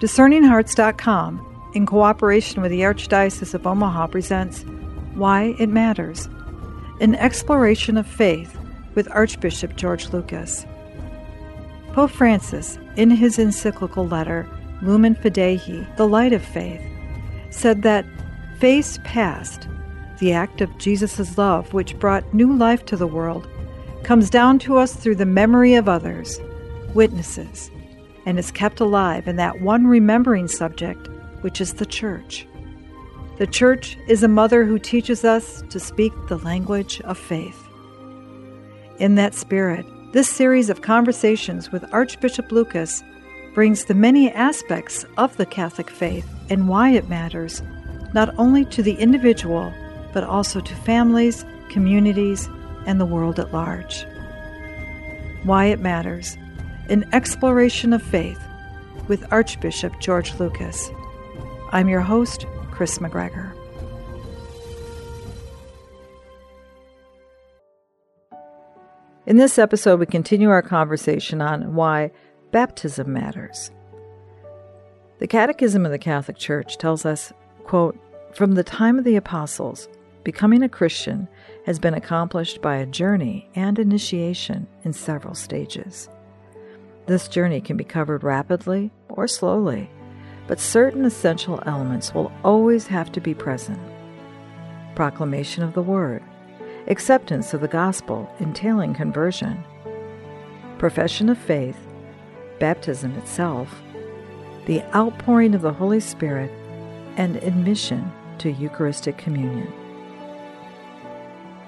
DiscerningHearts.com, in cooperation with the Archdiocese of Omaha, presents Why It Matters An Exploration of Faith with Archbishop George Lucas. Pope Francis, in his encyclical letter, Lumen Fidei, the Light of Faith, said that faith's past, the act of Jesus' love which brought new life to the world, comes down to us through the memory of others, witnesses and is kept alive in that one remembering subject, which is the church. The church is a mother who teaches us to speak the language of faith. In that spirit, this series of conversations with Archbishop Lucas brings the many aspects of the Catholic faith and why it matters, not only to the individual, but also to families, communities, and the world at large. Why it matters an Exploration of Faith with Archbishop George Lucas. I'm your host, Kris McGregor. In this episode, we continue our conversation on why baptism matters. The Catechism of the Catholic Church tells us, quote, from the time of the apostles, becoming a Christian has been accomplished by a journey and initiation in several stages. This journey can be covered rapidly or slowly, but certain essential elements will always have to be present. Proclamation of the Word, acceptance of the gospel entailing conversion, profession of faith, baptism itself, the outpouring of the Holy Spirit, and admission to Eucharistic communion.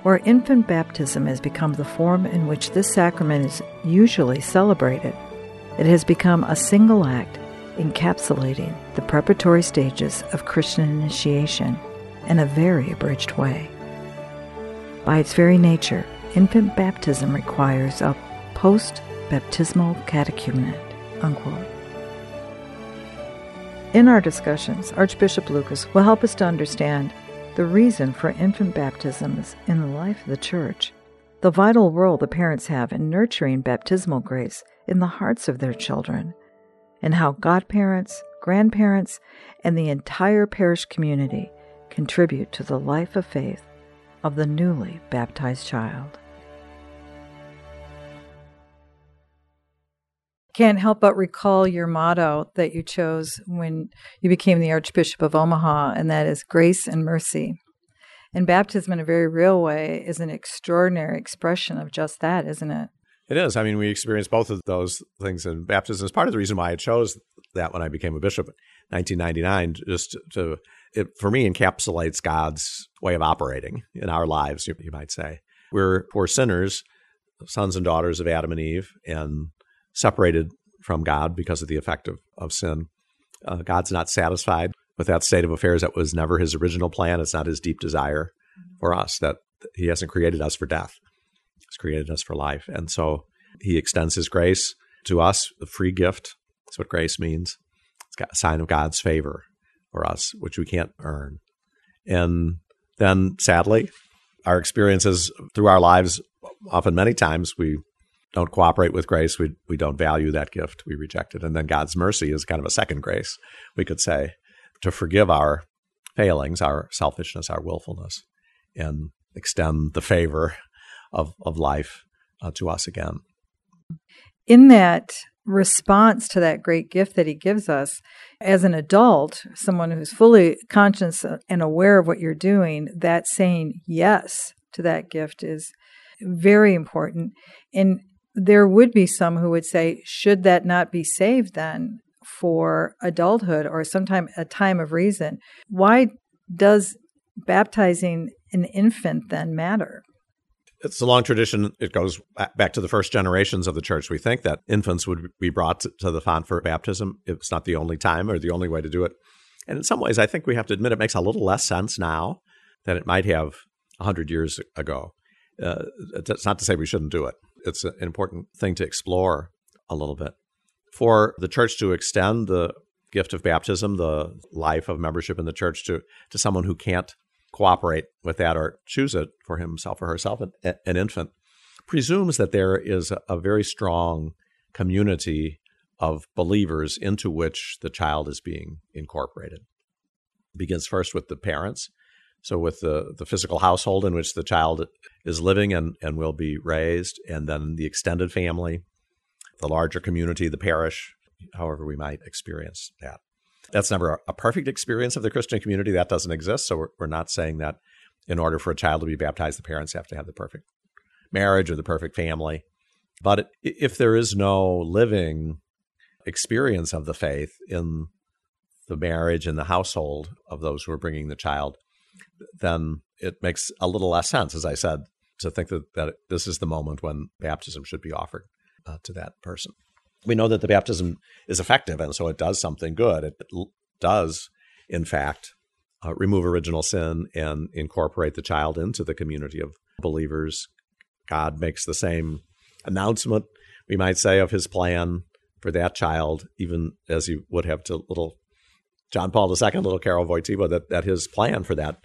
Where infant baptism has become the form in which this sacrament is usually celebrated, it has become a single act encapsulating the preparatory stages of Christian initiation in a very abridged way. By its very nature, infant baptism requires a post baptismal catechumenate. Unquote. In our discussions, Archbishop Lucas will help us to understand the reason for infant baptisms in the life of the Church, the vital role the parents have in nurturing baptismal grace in the hearts of their children, and how godparents, grandparents, and the entire parish community contribute to the life of faith of the newly baptized child. Can't help but recall your motto that you chose when you became the Archbishop of Omaha, and that is grace and mercy. And baptism, in a very real way, is an extraordinary expression of just that, isn't it? It is. I mean, we experienced both of those things in baptism. It's part of the reason why I chose that when I became a bishop in 1999, just to, it for me encapsulates God's way of operating in our lives, you, you might say. We're poor sinners, sons and daughters of Adam and Eve, and separated from God because of the effect of, of sin. Uh, God's not satisfied with that state of affairs. That was never his original plan. It's not his deep desire mm-hmm. for us that he hasn't created us for death. He's created us for life. And so he extends his grace to us, the free gift. That's what grace means. It's got a sign of God's favor for us, which we can't earn. And then sadly, our experiences through our lives, often many times, we don't cooperate with grace. We, we don't value that gift. We reject it. And then God's mercy is kind of a second grace, we could say, to forgive our failings, our selfishness, our willfulness, and extend the favor of, of life uh, to us again. In that response to that great gift that he gives us, as an adult, someone who's fully conscious and aware of what you're doing, that saying yes to that gift is very important. And there would be some who would say, should that not be saved then for adulthood or sometime a time of reason? Why does baptizing an infant then matter? it's a long tradition. It goes back to the first generations of the church. We think that infants would be brought to the font for baptism. It's not the only time or the only way to do it. And in some ways, I think we have to admit it makes a little less sense now than it might have 100 years ago. Uh, it's not to say we shouldn't do it. It's an important thing to explore a little bit. For the church to extend the gift of baptism, the life of membership in the church to, to someone who can't cooperate with that or choose it for himself or herself, an, an infant, presumes that there is a, very strong community of believers into which the child is being incorporated. It begins first with the parents, so with the, the physical household in which the child is living and, and will be raised, and then the extended family, the larger community, the parish, however we might experience that. That's never a perfect experience of the Christian community. That doesn't exist. So we're, we're not saying that in order for a child to be baptized, the parents have to have the perfect marriage or the perfect family. But if there is no living experience of the faith in the marriage and the household of those who are bringing the child, then it makes a little less sense, as I said, to think that, that this is the moment when baptism should be offered uh, to that person. We know that the baptism is effective, and so it does something good. It does, in fact, uh, remove original sin and incorporate the child into the community of believers. God makes the same announcement, we might say, of his plan for that child, even as he would have to little John Paul II, little Karol Wojtyła, that, that his plan for that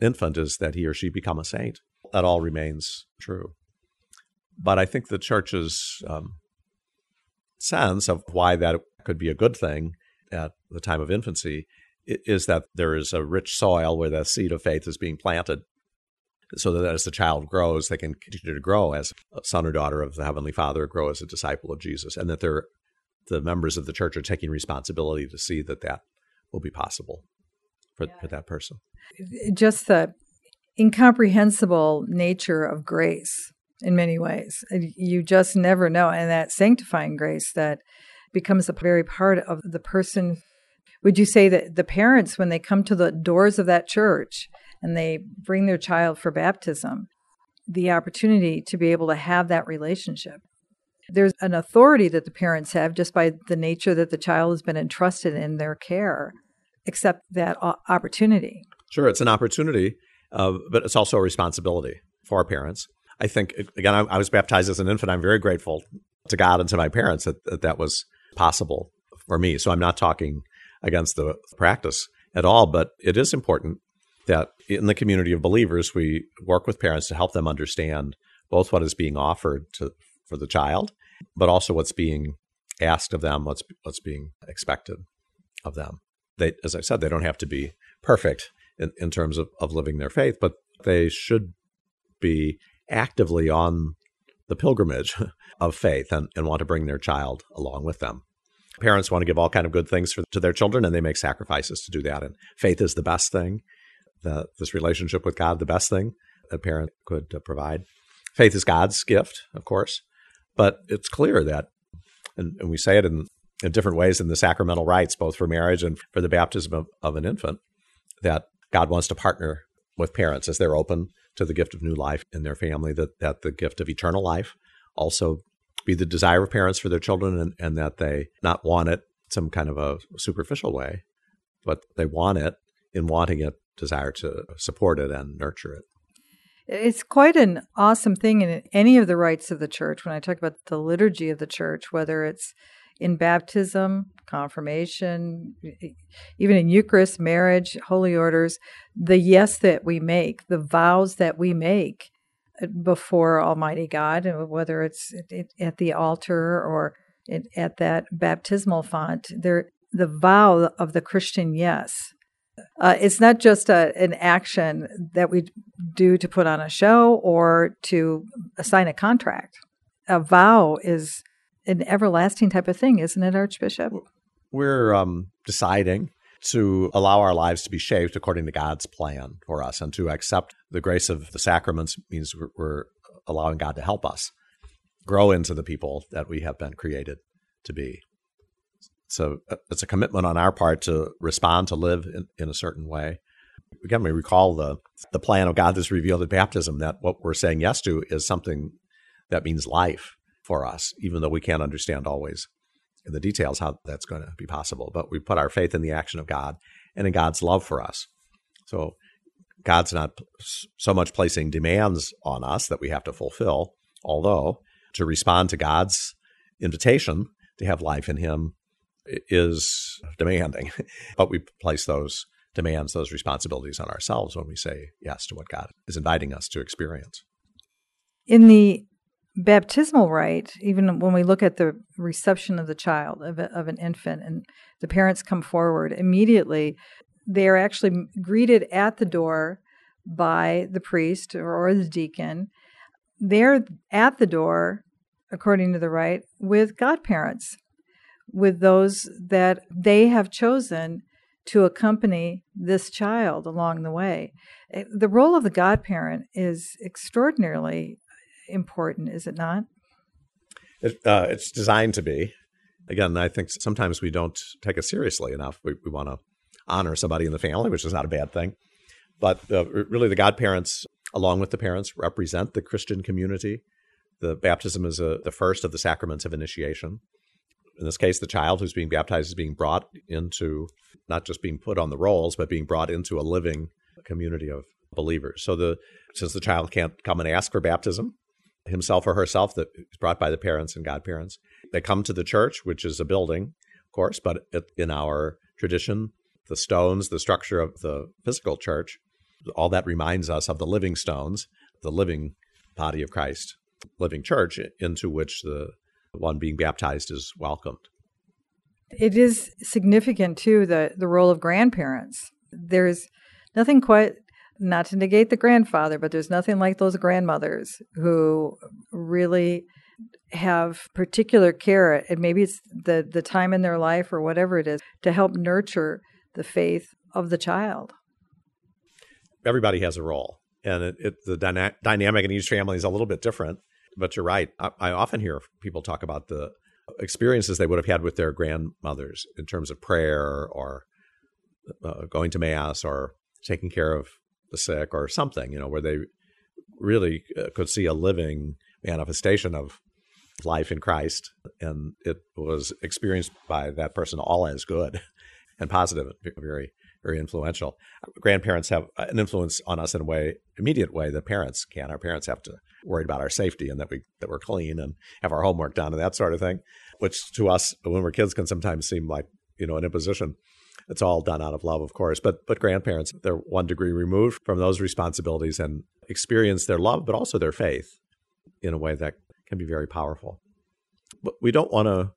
infant is that he or she become a saint. That all remains true. But I think the church's um, sense of why that could be a good thing at the time of infancy is that there is a rich soil where the seed of faith is being planted so that as the child grows, they can continue to grow as a son or daughter of the Heavenly Father, grow as a disciple of Jesus, and that they're, the members of the church are taking responsibility to see that that will be possible for, yeah. for that person. Just the incomprehensible nature of grace in many ways. You just never know. And that sanctifying grace that becomes a very part of the person. Would you say that the parents, when they come to the doors of that church and they bring their child for baptism, the opportunity to be able to have that relationship? There's an authority that the parents have just by the nature that the child has been entrusted in their care, accept that opportunity. Sure, it's an opportunity, uh, but it's also a responsibility for our parents I think, again, I, I, was baptized as an infant. I'm very grateful to God and to my parents that, that that was possible for me. So I'm not talking against the practice at all, but it is important that in the community of believers, we work with parents to help them understand both what is being offered to, for the child, but also what's being asked of them, what's what's being expected of them. They, as I said, they don't have to be perfect in, in terms of, of living their faith, but they should be actively on the pilgrimage of faith and, and want to bring their child along with them. Parents want to give all kind of good things for, to their children, and they make sacrifices to do that. And faith is the best thing. The, this relationship with God, the best thing a parent could uh, provide. Faith is God's gift, of course, but it's clear that, and, and we say it in, in different ways in the sacramental rites, both for marriage and for the baptism of, of an infant, that God wants to partner with parents as they're open to the gift of new life in their family, that, that the gift of eternal life also be the desire of parents for their children and, and that they not want it some kind of a superficial way, but they want it in wanting it, desire to support it and nurture it. It's quite an awesome thing in any of the rites of the church. When I talk about the liturgy of the church, whether it's in baptism, confirmation, even in Eucharist, marriage, holy orders, the yes that we make, the vows that we make before Almighty God, whether it's at the altar or at that baptismal font, there the vow of the Christian yes. Uh, it's not just a, an action that we do to put on a show or to sign a contract. A vow is an everlasting type of thing, isn't it, Archbishop? We're um, deciding to allow our lives to be shaped according to God's plan for us and to accept the grace of the sacraments means we're, allowing God to help us grow into the people that we have been created to be. So uh, it's a commitment on our part to respond, to live in, in a certain way. Again, we recall the, the plan of God that's revealed at baptism that what we're saying yes to is something that means life for us, even though we can't understand always in the details how that's going to be possible. But we put our faith in the action of God and in God's love for us. So God's not so much placing demands on us that we have to fulfill, although to respond to God's invitation to have life in Him is demanding. but we place those demands, those responsibilities on ourselves when we say yes to what God is inviting us to experience. In the baptismal rite, even when we look at the reception of the child, of, a, of an infant, and the parents come forward, immediately they are actually greeted at the door by the priest or the deacon. They're at the door, according to the rite, with godparents, with those that they have chosen to accompany this child along the way. Eh, the role of the godparent is extraordinarily important, is it not? It, uh, it's designed to be. Again, I think sometimes we don't take it seriously enough. We, we want to honor somebody in the family, which is not a bad thing. But uh, really, the godparents, along with the parents, represent the Christian community. The baptism is a, the first of the sacraments of initiation. In this case, the child who's being baptized is being brought into not just being put on the rolls, but being brought into a living community of believers. So the since the child can't come and ask for baptism himself or herself, that is brought by the parents and godparents, they come to the church, which is a building, of course, but in our tradition, the stones, the structure of the physical church, all that reminds us of the living stones, the living body of Christ, living church into which the one being baptized is welcomed. It is significant too the the role of grandparents. There's nothing quite not to negate the grandfather, but there's nothing like those grandmothers who really have particular care and maybe it's the the time in their life or whatever it is to help nurture the faith of the child. Everybody has a role, and it, it, the dyna- dynamic in each family is a little bit different. But you're right. I, I often hear people talk about the experiences they would have had with their grandmothers in terms of prayer or uh, going to mass or taking care of the sick or something, you know, where they really uh, could see a living manifestation of life in Christ. And it was experienced by that person all as good and positive, very, very influential. Grandparents have an influence on us in a way, immediate way that parents can. Our parents have to worry about our safety and that we that we're clean and have our homework done and that sort of thing, which to us when we're kids can sometimes seem like you know an imposition. It's all done out of love, of course, but but grandparents they're one degree removed from those responsibilities and experience their love, but also their faith in a way that can be very powerful. But we don't want to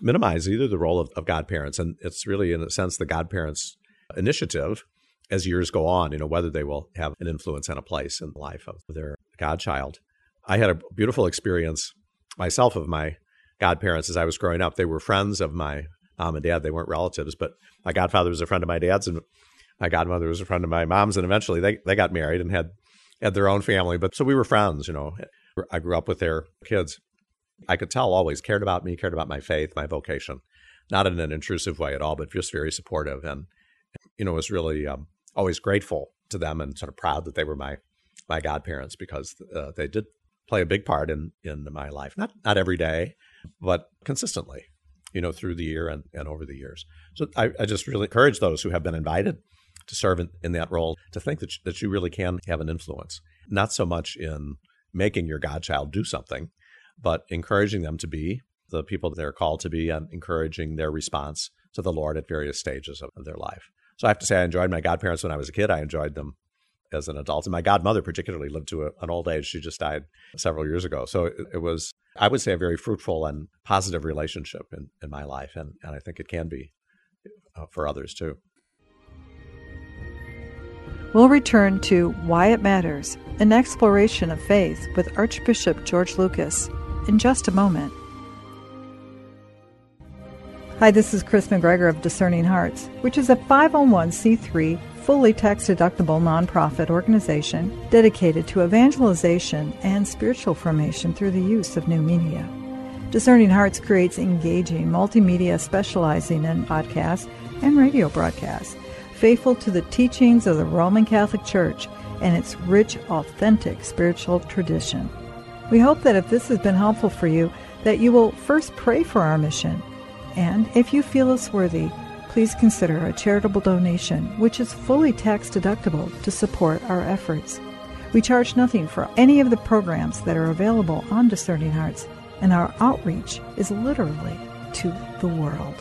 minimize either the role of, of godparents, and it's really in a sense the godparents' initiative as years go on, you know, whether they will have an influence and a place in the life of their godchild. I had a beautiful experience myself of my godparents as I was growing up. They were friends of my mom and dad. They weren't relatives, but my godfather was a friend of my dad's, and my godmother was a friend of my mom's. And eventually, they they got married and had had their own family. But so we were friends. You know, I grew up with their kids. I could tell always cared about me, cared about my faith, my vocation, not in an intrusive way at all, but just very supportive. And you know, was really um, always grateful to them and sort of proud that they were my my godparents because uh, they did play a big part in in my life. Not not every day, but consistently, you know, through the year and, and over the years. So I, I just really encourage those who have been invited to serve in, in that role to think that you, that you really can have an influence, not so much in making your godchild do something, but encouraging them to be the people that they're called to be and encouraging their response to the Lord at various stages of, of their life. So I have to say, I enjoyed my godparents when I was a kid. I enjoyed them as an adult. And my godmother, particularly, lived to a, an old age. She just died several years ago. So it, it, was, I would say, a very fruitful and positive relationship in, in my life. And, and I think it can be uh, for others too. We'll return to Why It Matters, an exploration of faith with Archbishop George Lucas in just a moment. Hi, this is Kris McGregor of Discerning Hearts, which is a 501c3 fully tax deductible nonprofit organization dedicated to evangelization and spiritual formation through the use of new media. Discerning Hearts creates engaging multimedia specializing in podcasts and radio broadcasts, faithful to the teachings of the Roman Catholic Church and its rich, authentic spiritual tradition. We hope that if this has been helpful for you, that you will first pray for our mission, and if you feel us worthy, please consider a charitable donation, which is fully tax deductible to support our efforts. We charge nothing for any of the programs that are available on Discerning Hearts, and our outreach is literally to the world.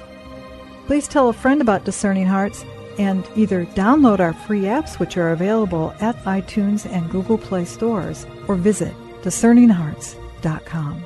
Please tell a friend about Discerning Hearts and either download our free apps, which are available at iTunes and Google Play stores, or visit discerninghearts.com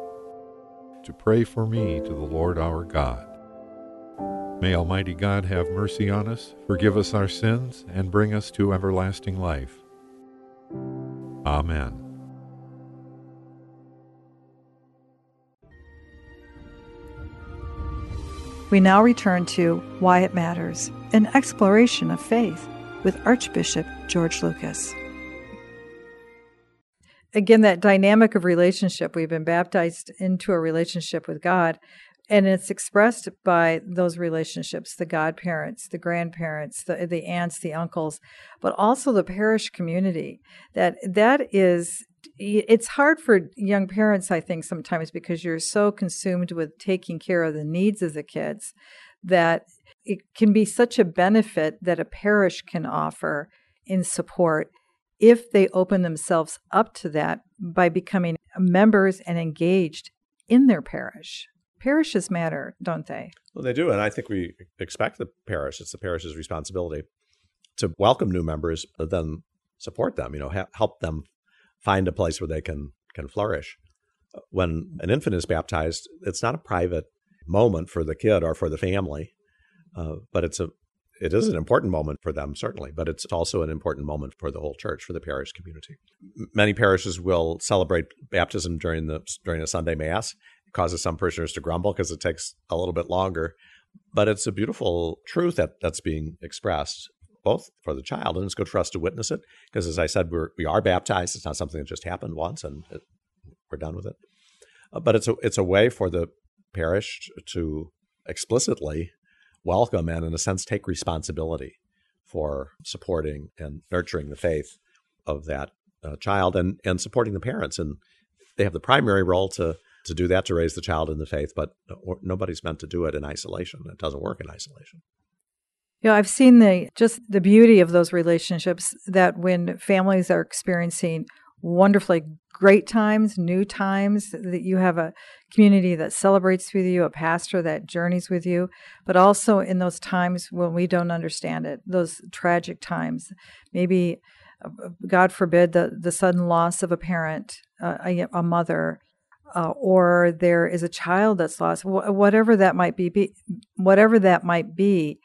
to pray for me to the Lord our God. May Almighty God have mercy on us, forgive us our sins, and bring us to everlasting life. Amen. We now return to Why It Matters, an exploration of faith with Archbishop George Lucas. Again, that dynamic of relationship, we've been baptized into a relationship with God, and it's expressed by those relationships the godparents the grandparents the, the aunts the uncles but also the parish community that that is it's hard for young parents i think sometimes because you're so consumed with taking care of the needs of the kids that it can be such a benefit that a parish can offer in support if they open themselves up to that by becoming members and engaged in their parish parishes matter, don't they? Well, they do. And I think we expect the parish, it's the parish's responsibility to welcome new members, but then support them, you know, ha- help them find a place where they can can flourish. When an infant is baptized, it's not a private moment for the kid or for the family, uh, but it's a it is an important moment for them certainly, but it's also an important moment for the whole church, for the parish community. Many parishes will celebrate baptism during the during a Sunday mass, It causes some parishioners to grumble because it takes a little bit longer. But it's a beautiful truth that that's being expressed both for the child and it's good for us to witness it because as I said we're we are baptized it's not something that just happened once and it, we're done with it uh, but it's a it's a way for the parish to explicitly welcome and in a sense take responsibility for supporting and nurturing the faith of that uh, child and and supporting the parents and they have the primary role to to do that to raise the child in the faith, but nobody's meant to do it in isolation. It doesn't work in isolation. Yeah, I've seen the just the beauty of those relationships that when families are experiencing wonderfully great times, new times, that you have a community that celebrates with you, a pastor that journeys with you, but also in those times when we don't understand it, those tragic times, maybe uh, God forbid the, the sudden loss of a parent, uh, a, a mother, uh, or there is a child that's lost, wh- whatever that might be, be, whatever that might be,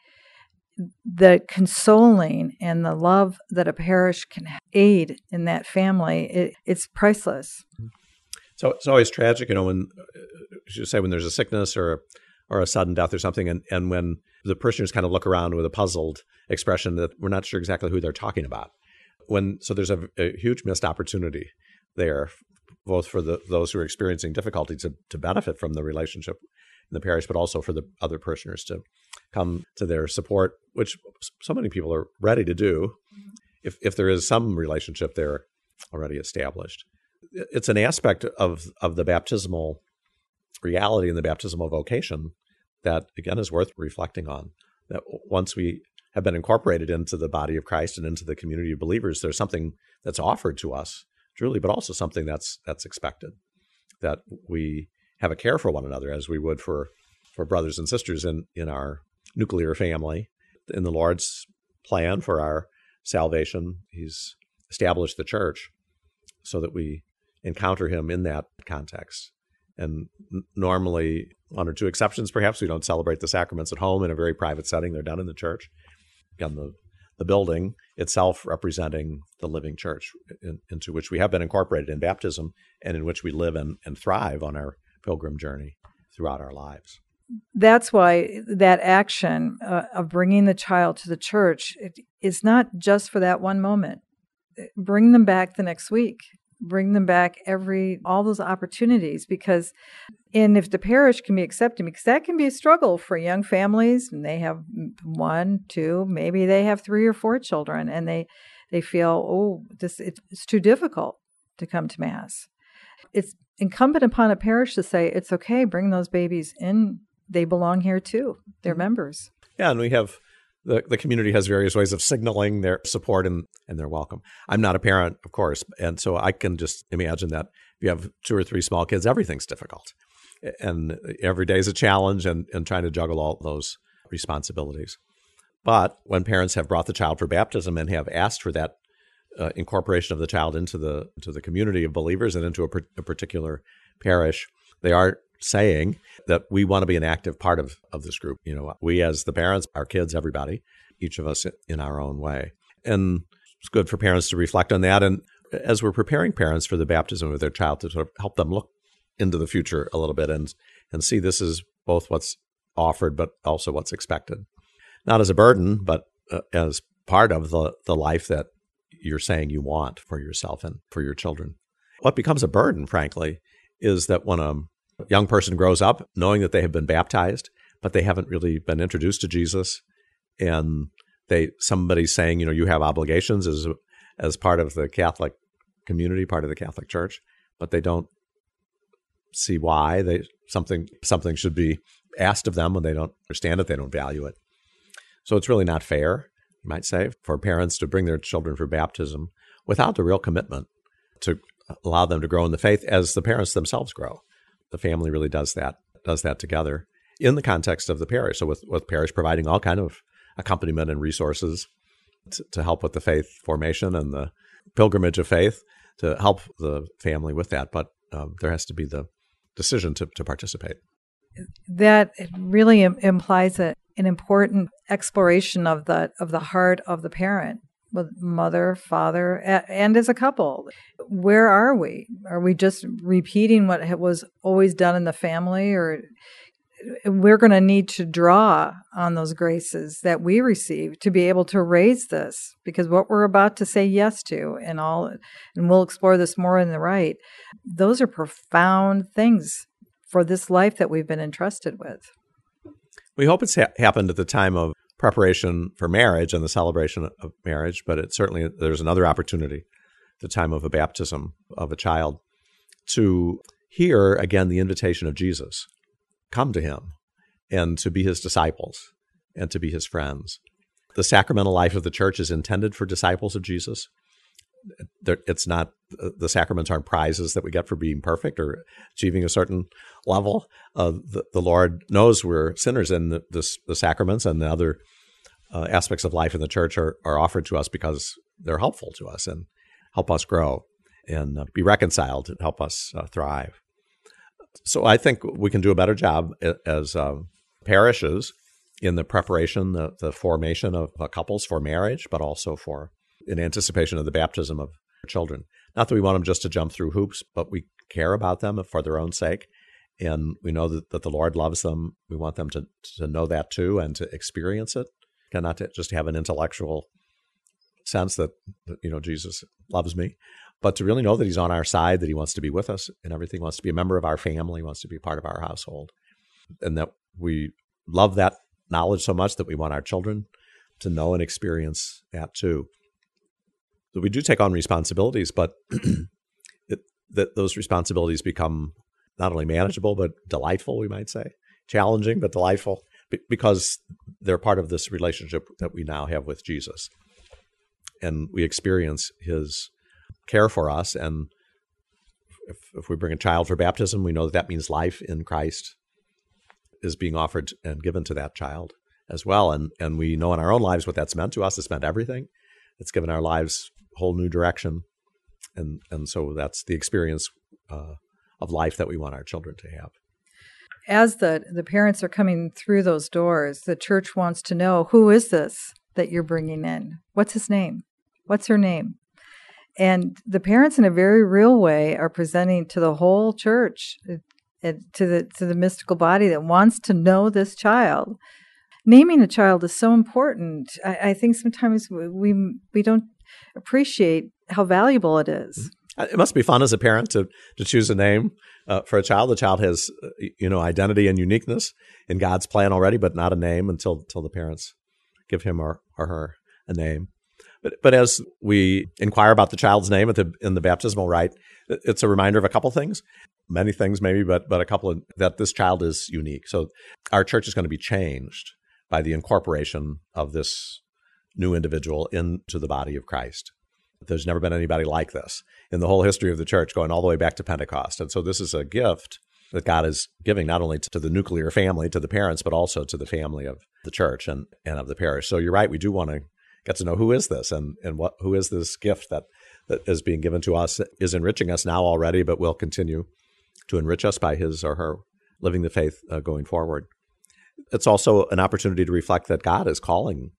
the consoling and the love that a parish can aid in that family, it, it's priceless. So it's always tragic, you know, when uh, you say when there's a sickness or or a sudden death or something, and, and when the parishioners kind of look around with a puzzled expression that we're not sure exactly who they're talking about. When so there's a, a huge missed opportunity there both for the, those who are experiencing difficulty to, to benefit from the relationship in the parish, but also for the other parishioners to come to their support, which so many people are ready to do mm-hmm. if, if there is some relationship there already established. It's an aspect of, of the baptismal reality and the baptismal vocation that, again, is worth reflecting on. That once we have been incorporated into the body of Christ and into the community of believers, there's something that's offered to us truly, but also something that's that's expected. That we have a care for one another as we would for for brothers and sisters in in our nuclear family. In the Lord's plan for our salvation, He's established the church so that we encounter Him in that context. And normally, one or two exceptions, perhaps, we don't celebrate the sacraments at home in a very private setting. They're done in the church. Again, the the building itself representing the living church in, into which we have been incorporated in baptism and in which we live and, and thrive on our pilgrim journey throughout our lives. That's why that action uh, of bringing the child to the church is not just for that one moment. Bring them back the next week. bring them back every all those opportunities because and if the parish can be accepting because that can be a struggle for young families and they have one two maybe they have three or four children and they they feel oh this it's too difficult to come to mass it's incumbent upon a parish to say it's okay bring those babies in they belong here too they're mm-hmm. members yeah and we have the, the community has various ways of signaling their support and, and their welcome. I'm not a parent, of course, and so I can just imagine that if you have two or three small kids, everything's difficult. And every day is a challenge and, and trying to juggle all those responsibilities. But when parents have brought the child for baptism and have asked for that uh, incorporation of the child into the into the community of believers and into a, a particular parish, they are saying that we want to be an active part of, of this group. You know, we as the parents, our kids, everybody, each of us in our own way. And it's good for parents to reflect on that. And as we're preparing parents for the baptism of their child to sort of help them look into the future a little bit and and see this is both what's offered but also what's expected. Not as a burden, but uh, as part of the, the life that you're saying you want for yourself and for your children. What becomes a burden, frankly, is that when a young person grows up knowing that they have been baptized, but they haven't really been introduced to Jesus, and they somebody's saying, you know, you have obligations as as part of the Catholic community, part of the Catholic Church, but they don't see why they something something should be asked of them when they don't understand it, they don't value it. So it's really not fair, you might say, for parents to bring their children for baptism without the real commitment to allow them to grow in the faith as the parents themselves grow the family really does that does that together in the context of the parish. So with with parish providing all kind of accompaniment and resources to, to help with the faith formation and the pilgrimage of faith to help the family with that. But um, there has to be the decision to, to participate. That really Im- implies a, an important exploration of the of the heart of the parent with mother, father, and as a couple. Where are we? Are we just repeating what was always done in the family, or we're going to need to draw on those graces that we receive to be able to raise this? Because what we're about to say yes to, and all, and we'll explore this more in the rite Those are profound things for this life that we've been entrusted with. We hope it's ha- happened at the time of preparation for marriage and the celebration of marriage, but it certainly there's another opportunity, the time of a baptism of a child, to hear again the invitation of Jesus, come to him, and to be his disciples and to be his friends. The sacramental life of the church is intended for disciples of Jesus. It's not the sacraments aren't prizes that we get for being perfect or achieving a certain level. Uh, the, the, Lord knows we're sinners, and the, the, the sacraments and the other uh, aspects of life in the church are, are offered to us because they're helpful to us and help us grow and uh, be reconciled and help us uh, thrive. So I think we can do a better job as um, parishes in the preparation, the, the formation of uh, couples for marriage, but also for in anticipation of the baptism of children. Not that we want them just to jump through hoops, but we care about them for their own sake. And we know that, that the Lord loves them. We want them to, to know that too and to experience it, and not to just have an intellectual sense that, you know, Jesus loves me, but to really know that He's on our side, that He wants to be with us and everything, wants to be a member of our family, wants to be part of our household. And that we love that knowledge so much that we want our children to know and experience that too. We do take on responsibilities, but it, that those responsibilities become not only manageable but delightful. We might say challenging but delightful because they're part of this relationship that we now have with Jesus, and we experience His care for us. And if, if we bring a child for baptism, we know that that means life in Christ is being offered and given to that child as well. And and we know in our own lives what that's meant to us. It's meant everything. It's given our lives whole new direction, and and so that's the experience uh, of life that we want our children to have. As the the parents are coming through those doors, the church wants to know who is this that you're bringing in? What's his name? What's her name? And the parents, in a very real way, are presenting to the whole church, uh, it, to the to the mystical body that wants to know this child naming a child is so important. I, I, think sometimes we we don't appreciate how valuable it is. It must be fun as a parent to to choose a name uh, for a child. The child has uh, you know identity and uniqueness in God's plan already, but not a name until until the parents give him or, or her a name. But but as we inquire about the child's name the in the baptismal rite, it's a reminder of a couple things, many things maybe, but but a couple of that this child is unique. So our church is going to be changed by the incorporation of this new individual into the body of Christ. There's never been anybody like this in the whole history of the church, going all the way back to Pentecost. And so this is a gift that God is giving not only to the nuclear family, to the parents, but also to the family of the church and, and of the parish. So you're right, we do want to get to know who is this and, and what who is this gift that, that is being given to us, is enriching us now already, but will continue to enrich us by his or her living the faith uh, going forward. It's also an opportunity to reflect that God is calling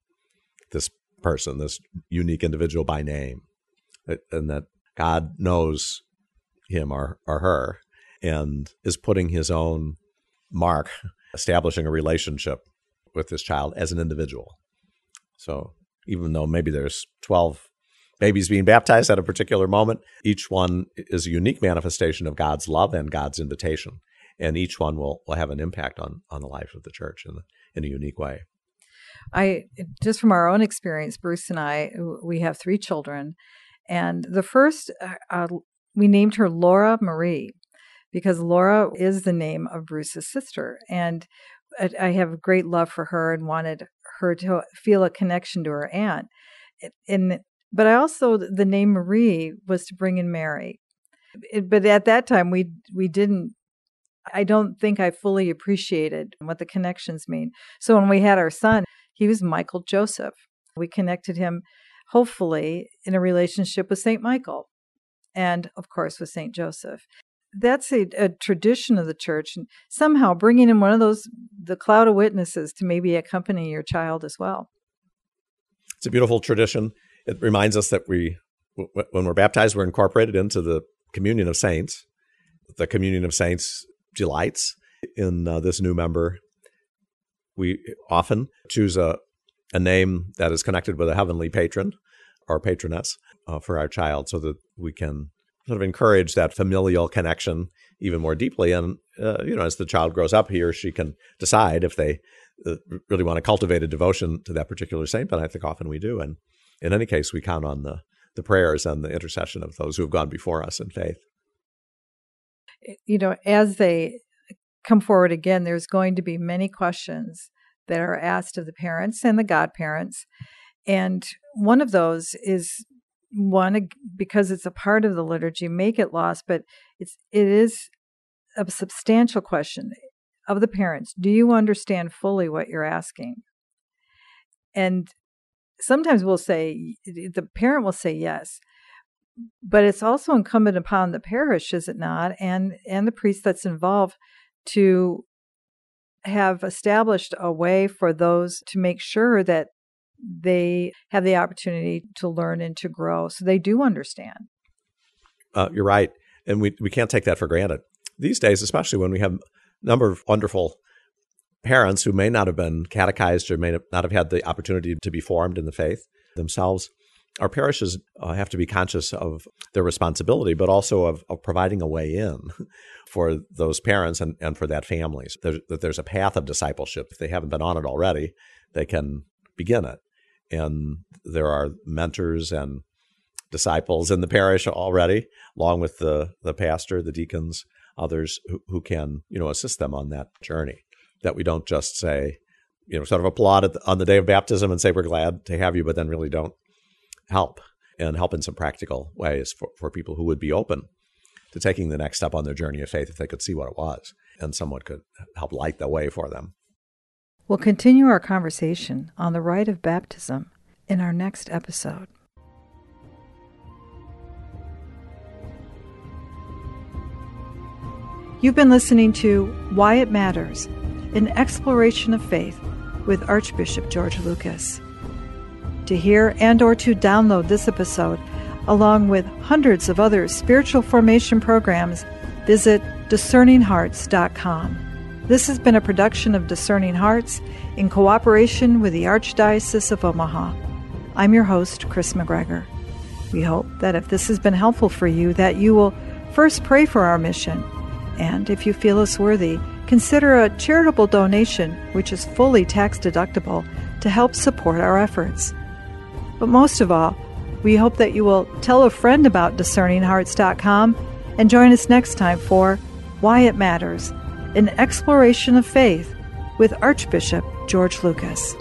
this person, this unique individual by name, and that God knows him or, or her and is putting his own mark, establishing a relationship with this child as an individual. So even though maybe there's 12 babies being baptized at a particular moment, each one is a unique manifestation of God's love and God's invitation. And each one will, will have an impact on, on the life of the church in, in a unique way. I just from our own experience, Bruce and I, we have three children, and the first uh, uh, we named her Laura Marie because Laura is the name of Bruce's sister, and I, I have great love for her and wanted her to feel a connection to her aunt. And but I also the name Marie was to bring in Mary, it, but at that time we we didn't I don't think I fully appreciated what the connections mean. So when we had our son, he was Michael Joseph. We connected him, hopefully, in a relationship with St. Michael and, of course, with St. Joseph. That's a, a, tradition of the church, and somehow bringing in one of those, the cloud of witnesses to maybe accompany your child as well. It's a beautiful tradition. It reminds us that we, when we're baptized, we're incorporated into the communion of saints. The communion of saints delights in uh, this new member we often choose a, a name that is connected with a heavenly patron or patroness uh, for our child so that we can sort of encourage that familial connection even more deeply. And, uh, you know, as the child grows up, he or she can decide if they uh, really want to cultivate a devotion to that particular saint. But I think often we do. And in any case, we count on the, the prayers and the intercession of those who have gone before us in faith. You know, as they come forward again, there's going to be many questions that are asked of the parents and the godparents. And one of those is one because it's a part of the liturgy, make it lost, but it's it is a substantial question of the parents. Do you understand fully what you're asking? And sometimes we'll say the parent will say yes, but it's also incumbent upon the parish, is it not, and and the priest that's involved to have established a way for those to make sure that they have the opportunity to learn and to grow so they do understand. Uh, you're right. And we, we can't take that for granted. These days, especially when we have a number of wonderful parents who may not have been catechized or may not have had the opportunity to be formed in the faith themselves, our parishes uh, have to be conscious of their responsibility, but also of, of providing a way in for those parents and, and for that families. There's, that there's a path of discipleship. If they haven't been on it already, they can begin it. And there are mentors and disciples in the parish already, along with the, the pastor, the deacons, others who, who can, you know, assist them on that journey. That we don't just say, you know, sort of applaud the, on the day of baptism and say we're glad to have you, but then really don't help and help in some practical ways for, for people who would be open to taking the next step on their journey of faith if they could see what it was and someone could help light the way for them. We'll continue our conversation on the rite of baptism in our next episode. You've been listening to Why It Matters, an exploration of faith with Archbishop George Lucas. To hear and or to download this episode, along with hundreds of other spiritual formation programs, visit discerninghearts.com. This has been a production of Discerning Hearts in cooperation with the Archdiocese of Omaha. I'm your host, Kris McGregor. We hope that if this has been helpful for you, that you will first pray for our mission, and if you feel us worthy, consider a charitable donation, which is fully tax deductible, to help support our efforts. But most of all, we hope that you will tell a friend about discerninghearts.com and join us next time for Why It Matters, an exploration of faith with Archbishop George Lucas.